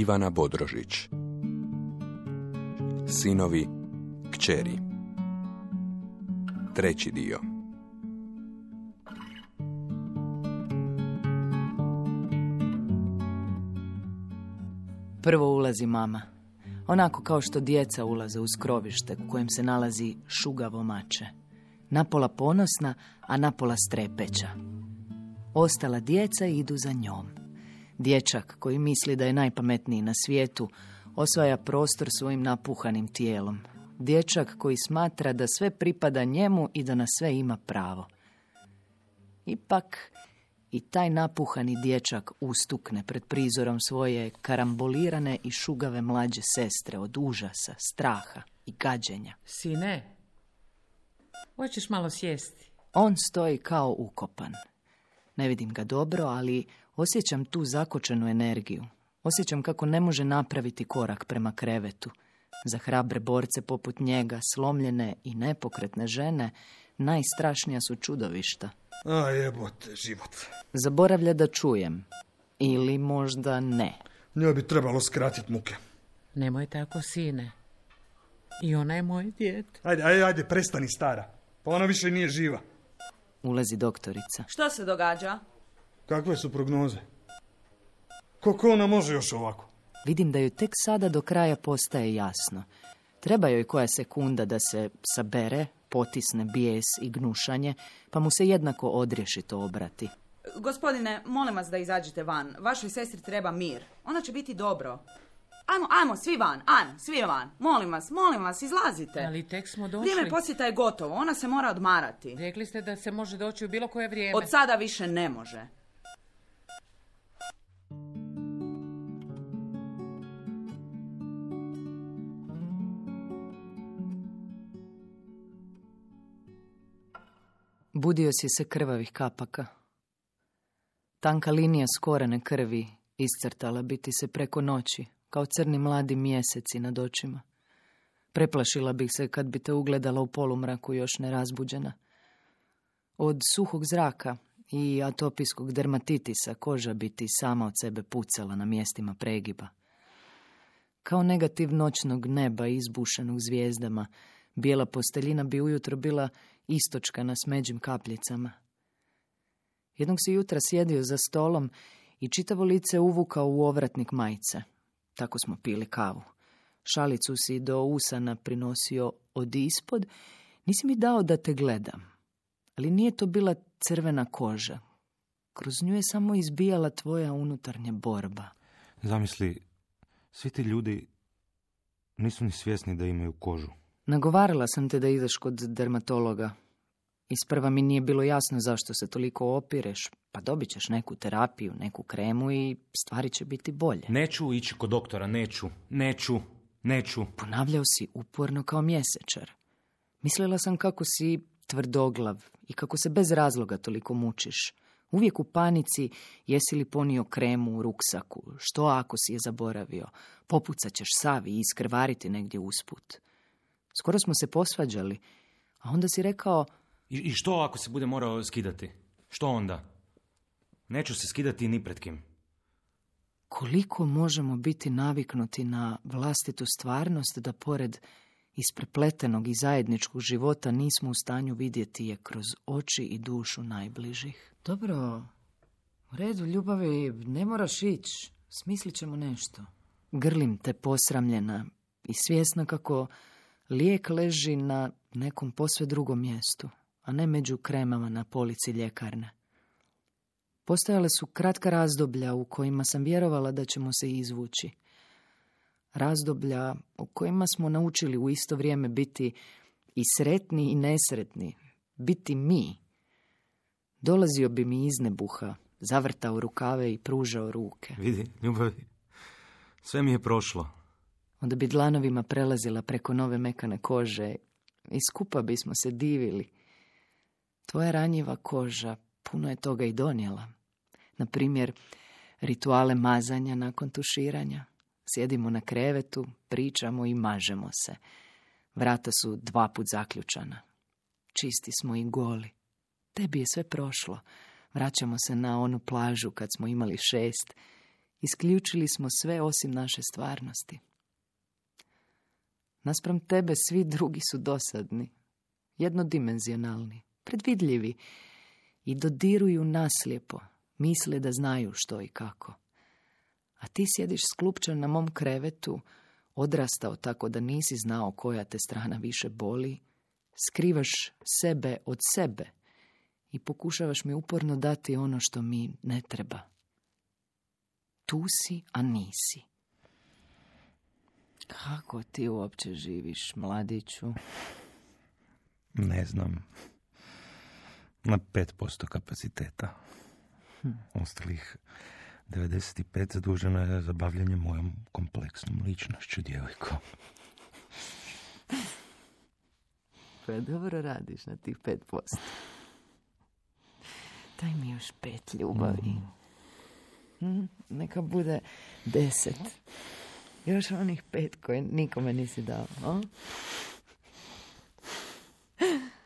Ivana Bodrožić Sinovi kćeri Treći dio Prvo ulazi mama. Onako kao što djeca ulaze u skrovište u kojem se nalazi šugavo mače. Napola ponosna, a napola strepeća. Ostala djeca idu za njom. Dječak koji misli da je najpametniji na svijetu osvaja prostor svojim napuhanim tijelom. Dječak koji smatra da sve pripada njemu i da na sve ima pravo. Ipak i taj napuhani dječak ustukne pred prizorom svoje karambolirane i šugave mlađe sestre od užasa, straha i gađenja. Sine, hoćeš malo sjesti? On stoji kao ukopan. Ne vidim ga dobro, ali osjećam tu zakočenu energiju. Osjećam kako ne može napraviti korak prema krevetu. Za hrabre borce poput njega, slomljene i nepokretne žene, najstrašnija su čudovišta. A jebote, život. Zaboravlja da čujem. Ili možda ne. Njoj bi trebalo skratiti muke. Nemoj tako, sine. I ona je moj djed. Ajde, ajde, ajde, prestani stara. Pa ona više nije živa. Ulazi doktorica. Što se događa? Kakve su prognoze? Kako ona može još ovako? Vidim da joj tek sada do kraja postaje jasno. Treba joj koja sekunda da se sabere, potisne bijes i gnušanje, pa mu se jednako odriješito obrati. Gospodine, molim vas da izađete van. Vašoj sestri treba mir. Ona će biti dobro. Ajmo, ajmo, svi van, ajmo, svi van. Molim vas, molim vas, izlazite. Ali tek smo došli. Vrijeme posjeta je gotovo, ona se mora odmarati. Rekli ste da se može doći u bilo koje vrijeme. Od sada više ne može. Budio si se krvavih kapaka. Tanka linija skorene krvi iscrtala biti se preko noći, kao crni mladi mjeseci nad očima. Preplašila bih se kad bi te ugledala u polumraku još nerazbuđena. Od suhog zraka i atopijskog dermatitisa koža bi ti sama od sebe pucala na mjestima pregiba. Kao negativ noćnog neba izbušenog zvijezdama, bijela posteljina bi ujutro bila istočka na smeđim kapljicama. Jednog si jutra sjedio za stolom i čitavo lice uvukao u ovratnik majice. Tako smo pili kavu. Šalicu si do usana prinosio od ispod. Nisi mi dao da te gledam. Ali nije to bila crvena koža. Kroz nju je samo izbijala tvoja unutarnja borba. Zamisli, svi ti ljudi nisu ni svjesni da imaju kožu. Nagovarala sam te da ideš kod dermatologa. Isprva mi nije bilo jasno zašto se toliko opireš, pa dobit ćeš neku terapiju, neku kremu i stvari će biti bolje. Neću ići kod doktora, neću, neću, neću. Ponavljao si uporno kao mjesečar. Mislila sam kako si tvrdoglav i kako se bez razloga toliko mučiš. Uvijek u panici jesi li ponio kremu u ruksaku, što ako si je zaboravio, popucat ćeš savi i iskrvariti negdje usput. Skoro smo se posvađali, a onda si rekao, I, I što ako se bude morao skidati? Što onda? Neću se skidati ni pred kim. koliko možemo biti naviknuti na vlastitu stvarnost da pored isprepletenog i zajedničkog života nismo u stanju vidjeti je kroz oči i dušu najbližih. Dobro, u redu ljubavi, ne moraš ići, smislit ćemo nešto. Grlim te posramljena i svjesna kako lijek leži na nekom posve drugom mjestu, a ne među kremama na polici ljekarne. Postojale su kratka razdoblja u kojima sam vjerovala da ćemo se izvući. Razdoblja u kojima smo naučili u isto vrijeme biti i sretni i nesretni, biti mi. Dolazio bi mi iz nebuha, zavrtao rukave i pružao ruke. Vidi, ljubavi, sve mi je prošlo. Onda bi dlanovima prelazila preko nove mekane kože i skupa bismo se divili. Tvoja ranjiva koža puno je toga i donijela. Na primjer, rituale mazanja nakon tuširanja. Sjedimo na krevetu, pričamo i mažemo se. Vrata su dva put zaključana. Čisti smo i goli. Tebi je sve prošlo. Vraćamo se na onu plažu kad smo imali šest Isključili smo sve osim naše stvarnosti. Naspram tebe svi drugi su dosadni, jednodimenzionalni, predvidljivi i dodiruju naslijepo, misle da znaju što i kako. A ti sjediš sklupčan na mom krevetu, odrastao tako da nisi znao koja te strana više boli, skrivaš sebe od sebe i pokušavaš mi uporno dati ono što mi ne treba. Tu si, a nisi. Kako ti uopće živiš, mladiću? Ne znam. Na 5% kapaciteta. Hm. Ostalih 95 zadužena je za bavljanje mojom kompleksnom ličnošću, djevojko. Pa dobro radiš na tih 5%. Daj mi još pet ljubavi. Mm. Neka bude deset. Još onih pet koje nikome nisi dao. O?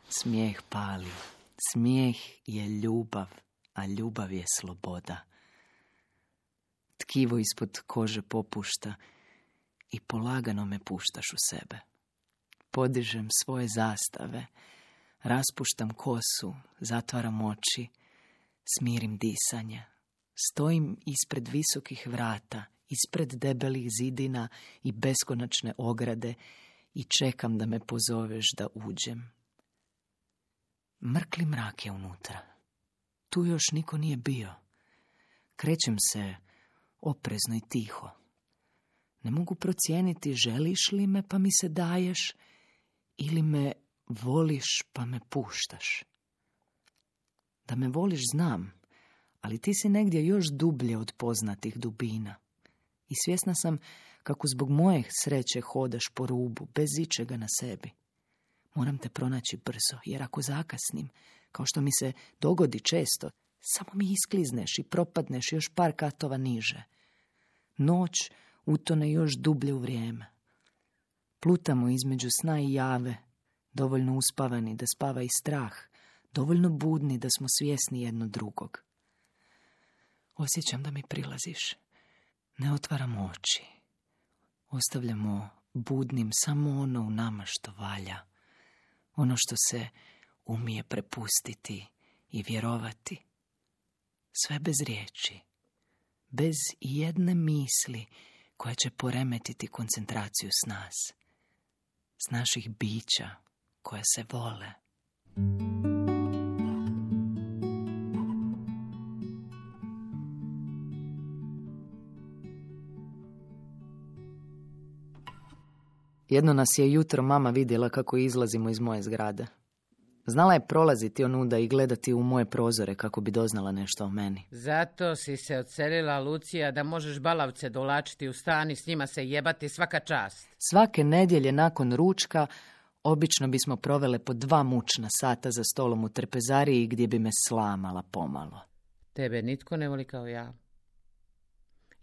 Smijeh pali. Smijeh je ljubav, a ljubav je sloboda. Tkivo ispod kože popušta i polagano me puštaš u sebe. Podižem svoje zastave, raspuštam kosu, zatvaram oči, smirim disanje. Stojim ispred visokih vrata, ispred debelih zidina i beskonačne ograde i čekam da me pozoveš da uđem. Mrkli mrak je unutra. Tu još niko nije bio. Krećem se oprezno i tiho. Ne mogu procijeniti želiš li me pa mi se daješ ili me voliš pa me puštaš. Da me voliš znam, ali ti si negdje još dublje od poznatih dubina. I svjesna sam kako zbog moje sreće hodaš po rubu, bez ičega na sebi. Moram te pronaći brzo, jer ako zakasnim, kao što mi se dogodi često, samo mi isklizneš i propadneš još par katova niže. Noć utone još dublje u vrijeme. Plutamo između sna i jave, dovoljno uspavani da spava i strah, dovoljno budni da smo svjesni jedno drugog. Osjećam da mi prilaziš. Ne otvaram oči. Ostavljamo budnim samo ono u nama što valja. Ono što se umije prepustiti i vjerovati. Sve bez riječi. Bez jedne misli koja će poremetiti koncentraciju s nas. S naših bića koja se vole. Jedno nas je jutro mama vidjela kako izlazimo iz moje zgrade. Znala je prolaziti onuda i gledati u moje prozore kako bi doznala nešto o meni. Zato si se odselila, Lucija, da možeš balavce dolačiti u stan i s njima se jebati svaka čast. Svake nedjelje nakon ručka obično bismo provele po dva mučna sata za stolom u trpezariji gdje bi me slamala pomalo. Tebe nitko ne voli kao ja.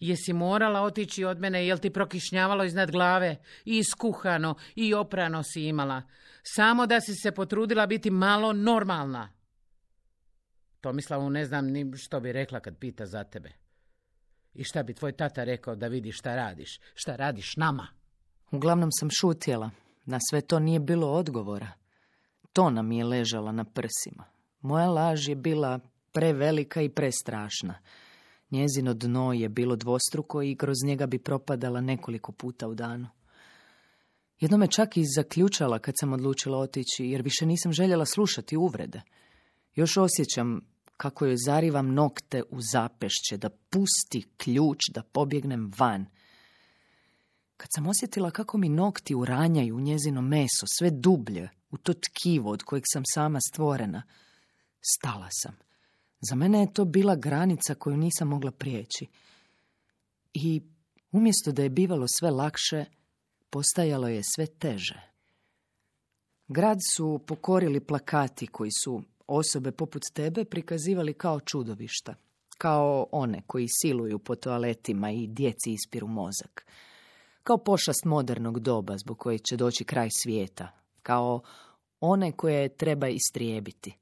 Jesi morala otići od mene, jel ti prokišnjavalo iznad glave? I iskuhano, i oprano si imala. Samo da si se potrudila biti malo normalna. Tomislavu ne znam ni što bi rekla kad pita za tebe. I šta bi tvoj tata rekao da vidi šta radiš? Šta radiš nama? Uglavnom sam šutjela. Na sve to nije bilo odgovora. To nam je ležala na prsima. Moja laž je bila prevelika i prestrašna. Njezino dno je bilo dvostruko i kroz njega bi propadala nekoliko puta u danu. Jedno me čak i zaključala kad sam odlučila otići, jer više nisam željela slušati uvrede. Još osjećam kako joj zarivam nokte u zapešće, da pusti ključ, da pobjegnem van. Kad sam osjetila kako mi nokti uranjaju u njezino meso, sve dublje, u to tkivo od kojeg sam sama stvorena, stala sam. Za mene je to bila granica koju nisam mogla prijeći. I umjesto da je bivalo sve lakše, postajalo je sve teže. Grad su pokorili plakati koji su osobe poput tebe prikazivali kao čudovišta, kao one koji siluju po toaletima i djeci ispiru mozak, kao pošast modernog doba zbog koje će doći kraj svijeta, kao one koje treba istrijebiti.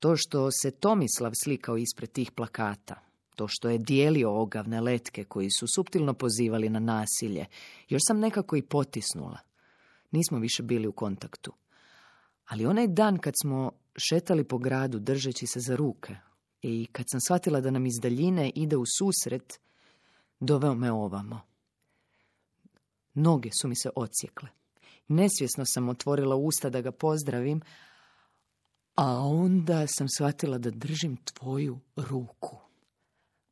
To što se Tomislav slikao ispred tih plakata, to što je dijelio ogavne letke koji su suptilno pozivali na nasilje, još sam nekako i potisnula. Nismo više bili u kontaktu. Ali onaj dan kad smo šetali po gradu držeći se za ruke i kad sam shvatila da nam iz daljine ide u susret, doveo me ovamo. Noge su mi se ocijekle. Nesvjesno sam otvorila usta da ga pozdravim, a onda sam shvatila da držim tvoju ruku.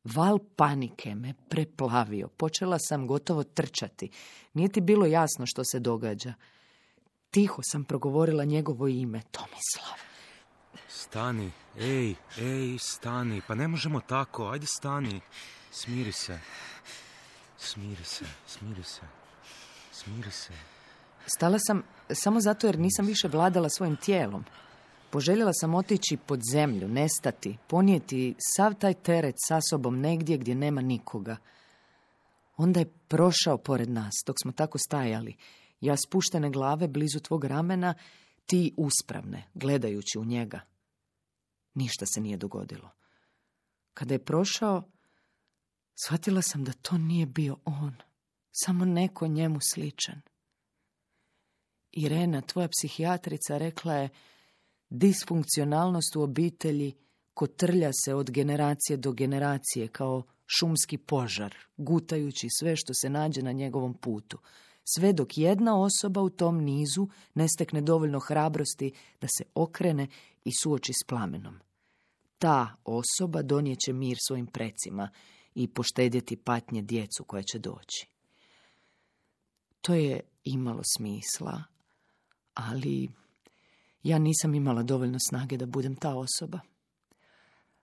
Val panike me preplavio. Počela sam gotovo trčati. Nije ti bilo jasno što se događa. Tiho sam progovorila njegovo ime, Tomislav. Stani, ej, ej, stani. Pa ne možemo tako, ajde stani. Smiri se. Smiri se, smiri se. Smiri se. Stala sam samo zato jer nisam više vladala svojim tijelom. Poželjela sam otići pod zemlju, nestati, ponijeti sav taj teret sa sobom negdje gdje nema nikoga. Onda je prošao pored nas, dok smo tako stajali. Ja spuštene glave blizu tvog ramena, ti uspravne, gledajući u njega. Ništa se nije dogodilo. Kada je prošao, shvatila sam da to nije bio on, samo neko njemu sličan. Irena, tvoja psihijatrica, rekla je disfunkcionalnost u obitelji kotrlja se od generacije do generacije kao šumski požar, gutajući sve što se nađe na njegovom putu, sve dok jedna osoba u tom nizu ne stekne dovoljno hrabrosti da se okrene i suoči s plamenom. Ta osoba donijeće mir svojim precima i poštedjeti patnje djecu koja će doći. To je imalo smisla, ali ja nisam imala dovoljno snage da budem ta osoba.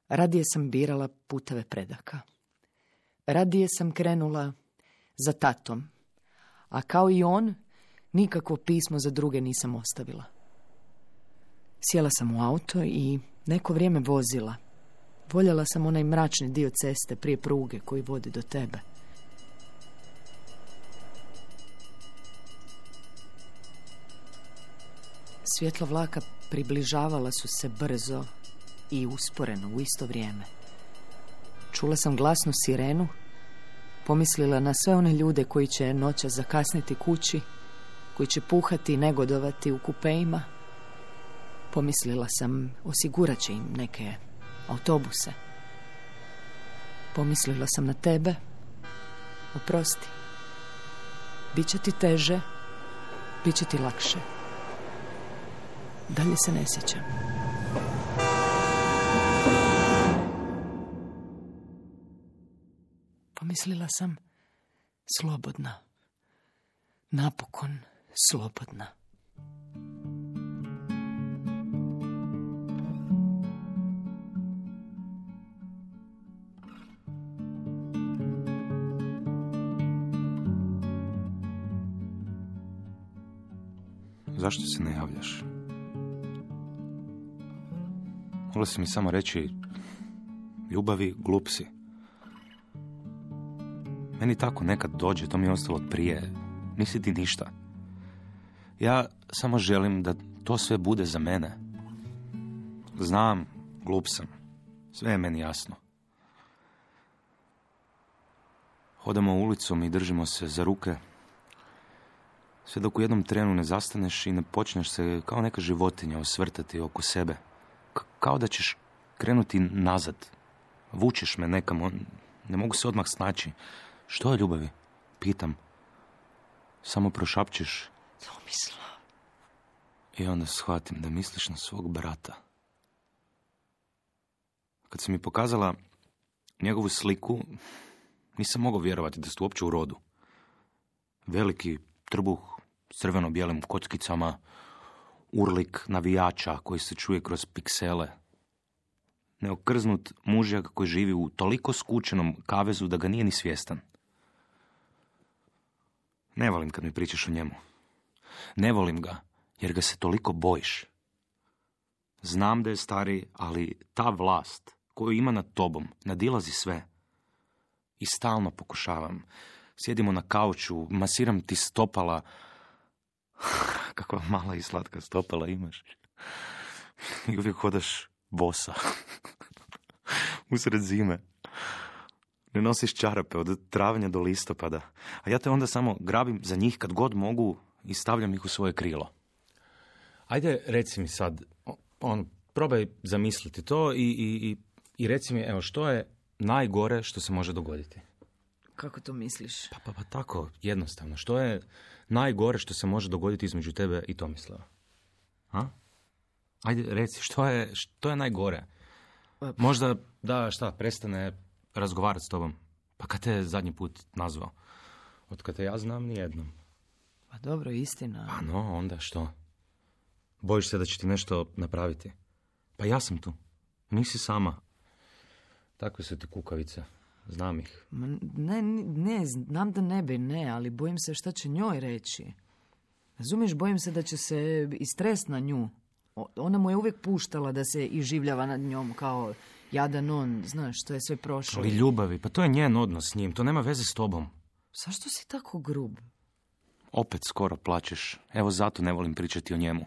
Radije sam birala puteve predaka. Radije sam krenula za tatom, a kao i on, nikakvo pismo za druge nisam ostavila. Sjela sam u auto i neko vrijeme vozila. Voljela sam onaj mračni dio ceste prije pruge koji vodi do tebe. Svjetla vlaka približavala su se brzo i usporeno u isto vrijeme. Čula sam glasnu sirenu, pomislila na sve one ljude koji će noća zakasniti kući, koji će puhati i negodovati u kupejima. Pomislila sam, osigurat će im neke autobuse. Pomislila sam na tebe. Oprosti. Biće ti teže, bit će ti lakše. Dalje se ne sjećam. Pomislila sam slobodna. Napokon slobodna. Zašto se ne javljaš? Mogla si mi samo reći, ljubavi, glup si. Meni tako nekad dođe, to mi je ostalo od prije. Nisi ti ništa. Ja samo želim da to sve bude za mene. Znam, glup sam. Sve je meni jasno. Hodamo ulicom i držimo se za ruke. Sve dok u jednom trenu ne zastaneš i ne počneš se kao neka životinja osvrtati oko sebe kao da ćeš krenuti nazad. Vučeš me nekamo, ne mogu se odmah snaći. Što je ljubavi? Pitam. Samo prošapćeš. Tomislav. I onda shvatim da misliš na svog brata. Kad si mi pokazala njegovu sliku, nisam mogao vjerovati da ste uopće u rodu. Veliki trbuh s crveno-bijelim kockicama, urlik navijača koji se čuje kroz piksele. Neokrznut mužjak koji živi u toliko skučenom kavezu da ga nije ni svjestan. Ne volim kad mi pričaš o njemu. Ne volim ga, jer ga se toliko bojiš. Znam da je stari, ali ta vlast koju ima nad tobom nadilazi sve. I stalno pokušavam. Sjedimo na kauču, masiram ti stopala, Kakva mala i slatka stopala imaš. I uvijek hodaš bosa. Usred zime. Ne nosiš čarape od travnja do listopada. A ja te onda samo grabim za njih kad god mogu i stavljam ih u svoje krilo. Ajde, reci mi sad, on, probaj zamisliti to i, i, i, i reci mi, evo, što je najgore što se može dogoditi? Kako to misliš? Pa, pa, pa tako, jednostavno. Što je najgore što se može dogoditi između tebe i Tomislava? A? Ajde, reci, što je, što je najgore? Pa- Možda, da, šta, prestane razgovarati s tobom. Pa kad te je zadnji put nazvao? Od kad te ja znam, nijednom. Pa dobro, istina. Pa no, onda što? Bojiš se da će ti nešto napraviti? Pa ja sam tu. Nisi sama. Takve su ti kukavice. Znam ih. Ma ne, ne, znam da ne bi, ne, ali bojim se šta će njoj reći. Razumiješ, bojim se da će se istres na nju. Ona mu je uvijek puštala da se iživljava nad njom kao jadan on, znaš, što je sve prošlo. Ali ljubavi, pa to je njen odnos s njim. To nema veze s tobom. Zašto si tako grub? Opet skoro plačeš. Evo zato ne volim pričati o njemu.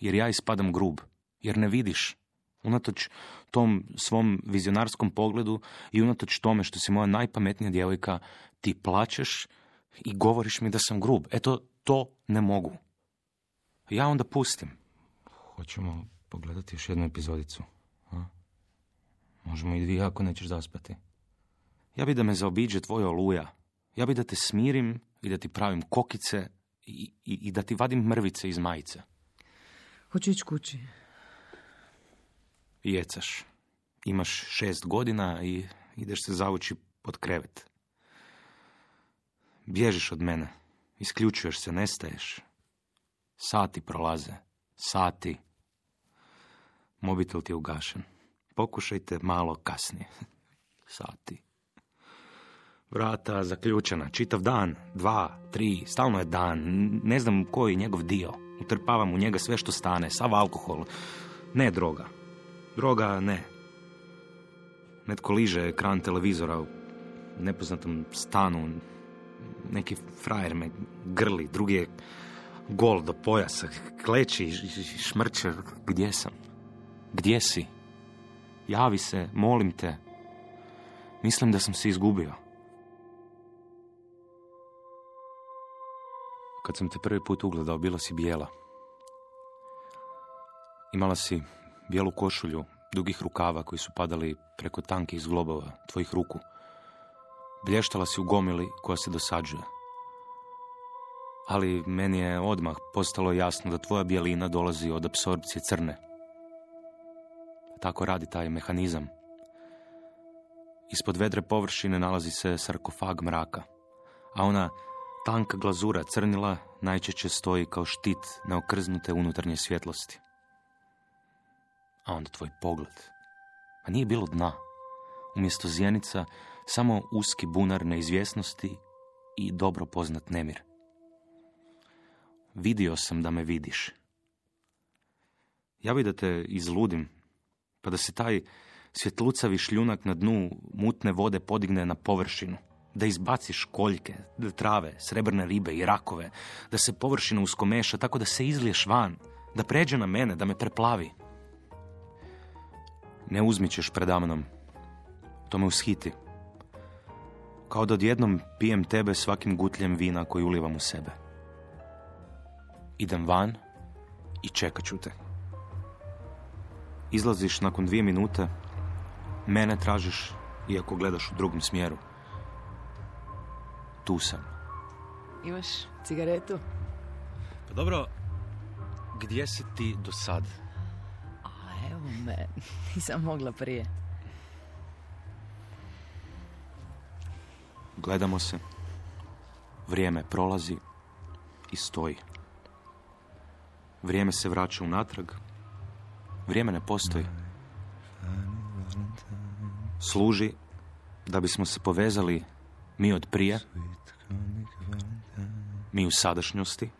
Jer ja ispadam grub. Jer ne vidiš. Unatoč tom svom vizionarskom pogledu i unatoč tome što si moja najpametnija djevojka, ti plačeš i govoriš mi da sam grub. Eto, to ne mogu. Ja onda pustim. Hoćemo pogledati još jednu epizodicu. A? Možemo i dvije ako nećeš zaspati. Ja bi da me zaobiđe tvoja oluja. Ja bi da te smirim i da ti pravim kokice i, i, i da ti vadim mrvice iz majice. Hoću ići kući. Jecaš. Imaš šest godina i ideš se zavući pod krevet. Bježiš od mene. Isključuješ se, nestaješ. Sati prolaze. Sati. Mobitel ti je ugašen. Pokušajte malo kasnije. Sati. Vrata zaključena. Čitav dan. Dva, tri. Stalno je dan. Ne znam koji je njegov dio. Utrpavam u njega sve što stane. Sav alkohol. Ne droga. Droga ne. Netko liže ekran televizora u nepoznatom stanu. Neki frajer me grli. Drugi je gol do pojasa. Kleči šmrče. Gdje sam? Gdje si? Javi se, molim te. Mislim da sam se izgubio. Kad sam te prvi put ugledao, bila si bijela. Imala si bijelu košulju, dugih rukava koji su padali preko tankih zglobova tvojih ruku. Blještala si u gomili koja se dosađuje. Ali meni je odmah postalo jasno da tvoja bijelina dolazi od apsorpcije crne. Tako radi taj mehanizam. Ispod vedre površine nalazi se sarkofag mraka, a ona tanka glazura crnila najčešće stoji kao štit neokrznute unutarnje svjetlosti. A onda tvoj pogled. A nije bilo dna. Umjesto zjenica, samo uski bunar neizvjesnosti i dobro poznat nemir. Vidio sam da me vidiš. Ja bi da te izludim, pa da se taj svjetlucavi šljunak na dnu mutne vode podigne na površinu. Da izbaciš koljke, trave, srebrne ribe i rakove, da se površina uskomeša tako da se izliješ van, da pređe na mene, da me preplavi. Ne uzmićeš predamnom. To me ushiti. Kao da odjednom pijem tebe svakim gutljem vina koji ulivam u sebe. Idem van i čekat ću te. Izlaziš nakon dvije minute, mene tražiš iako gledaš u drugom smjeru. Tu sam. Imaš cigaretu? Pa dobro, gdje si ti do sad? Me, nisam mogla prije. Gledamo se. Vrijeme prolazi i stoji. Vrijeme se vraća unatrag. Vrijeme ne postoji. Služi da bismo se povezali mi od prije, mi u sadašnjosti,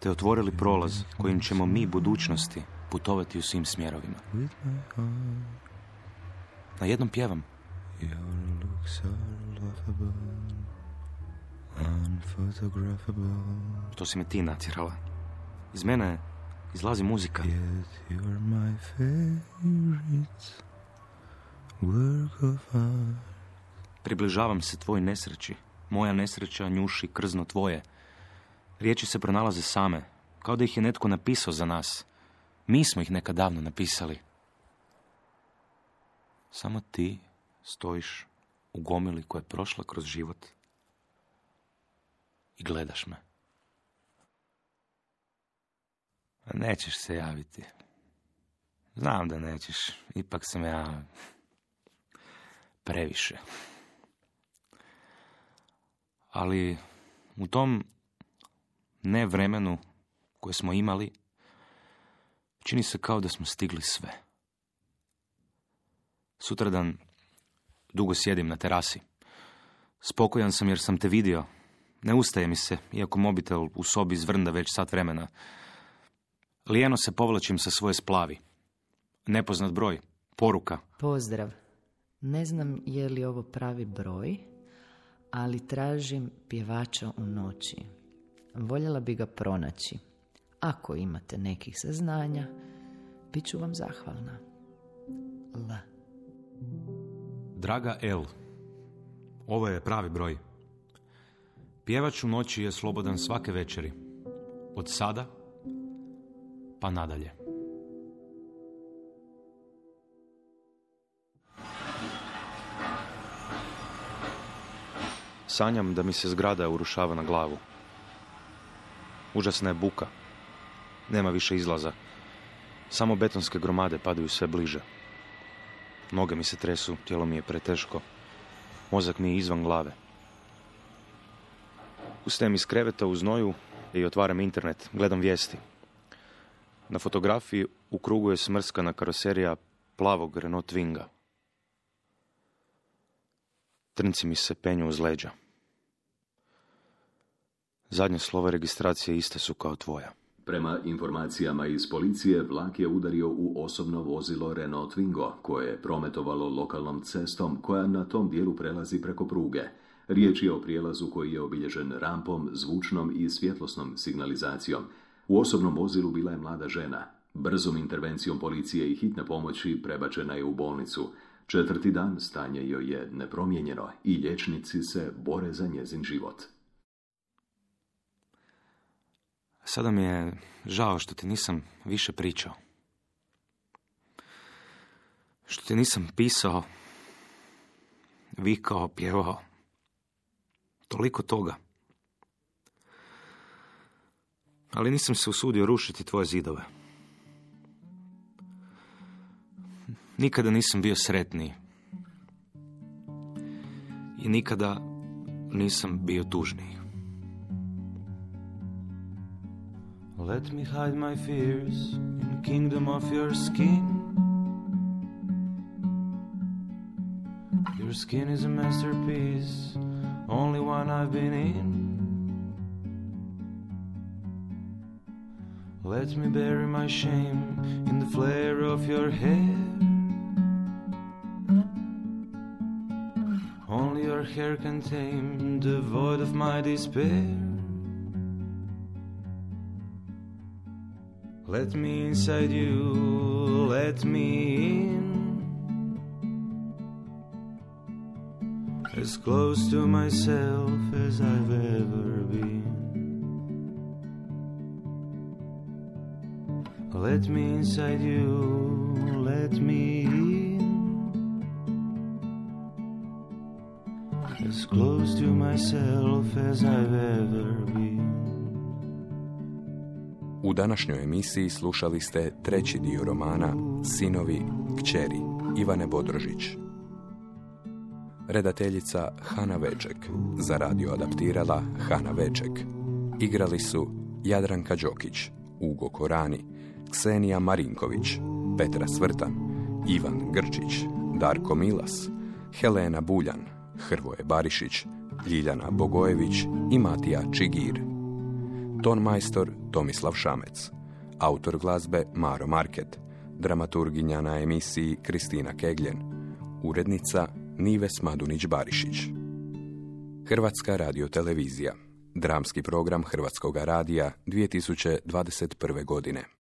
te otvorili prolaz kojim ćemo mi budućnosti putovati u svim smjerovima. Na jednom pjevam. Your looks are laughable, unphotographable, To si me ti natjerala. Iz mene izlazi muzika. yet you're my favorite work of art. Približavam se tvoj nesreći. Moja nesreća njuši krzno tvoje. Riječi se pronalaze same, kao da ih je netko napisao za nas. Mi smo ih nekad davno napisali. Samo ti stojiš u gomili koja je prošla kroz život i gledaš me. Nećeš se javiti. Znam da nećeš. Ipak sam ja previše. Ali u tom ne vremenu koje smo imali, čini se kao da smo stigli sve. Sutradan dugo sjedim na terasi. Spokojan sam jer sam te vidio. Ne ustaje mi se, iako mobitel u sobi zvrnda već sat vremena. Lijeno se povlačim sa svoje splavi. Nepoznat broj, poruka. Pozdrav. Ne znam je li ovo pravi broj, ali tražim pjevača u noći. Voljela bi ga pronaći. Ako imate nekih saznanja, bit ću vam zahvalna. L. Draga L. Ovo je pravi broj. Pjevač u noći je slobodan svake večeri. Od sada pa nadalje. Sanjam da mi se zgrada urušava na glavu. Užasna je buka. Nema više izlaza. Samo betonske gromade padaju sve bliže. Noge mi se tresu, tijelo mi je preteško. Mozak mi je izvan glave. Ustajem iz kreveta u znoju i otvaram internet. Gledam vijesti. Na fotografiji u krugu je smrskana karoserija plavog Renault Twinga. Trnci mi se penju uz leđa. Zadnje slova registracije iste su kao tvoja. Prema informacijama iz policije, vlak je udario u osobno vozilo Renault Twingo, koje je prometovalo lokalnom cestom koja na tom dijelu prelazi preko pruge. Riječ je o prijelazu koji je obilježen rampom, zvučnom i svjetlosnom signalizacijom. U osobnom vozilu bila je mlada žena. Brzom intervencijom policije i hitne pomoći prebačena je u bolnicu. Četvrti dan stanje joj je nepromijenjeno i liječnici se bore za njezin život. Sada mi je žao što ti nisam više pričao. Što ti nisam pisao, vikao, pjevao. Toliko toga. Ali nisam se usudio rušiti tvoje zidove. Nikada nisam bio sretniji. I nikada nisam bio tužniji. Let me hide my fears in kingdom of your skin. Your skin is a masterpiece, only one I've been in. Let me bury my shame in the flare of your hair. Only your hair can tame the void of my despair. Let me inside you, let me in. As close to myself as I've ever been. Let me inside you, let me in. As close to myself as I've ever been. U današnjoj emisiji slušali ste treći dio romana Sinovi kćeri Ivane Bodrožić. Redateljica Hana Veček. Za radio adaptirala Hana Veček. Igrali su Jadranka Đokić, Ugo Korani, Ksenija Marinković, Petra Svrtan, Ivan Grčić, Darko Milas, Helena Buljan, Hrvoje Barišić, Ljiljana Bogojević i Matija Čigir. Ton majstor Tomislav Šamec. Autor glazbe Maro Market. Dramaturginja na emisiji Kristina Kegljen. Urednica Nives Madunić-Barišić. Hrvatska radiotelevizija. Dramski program Hrvatskog radija 2021. godine.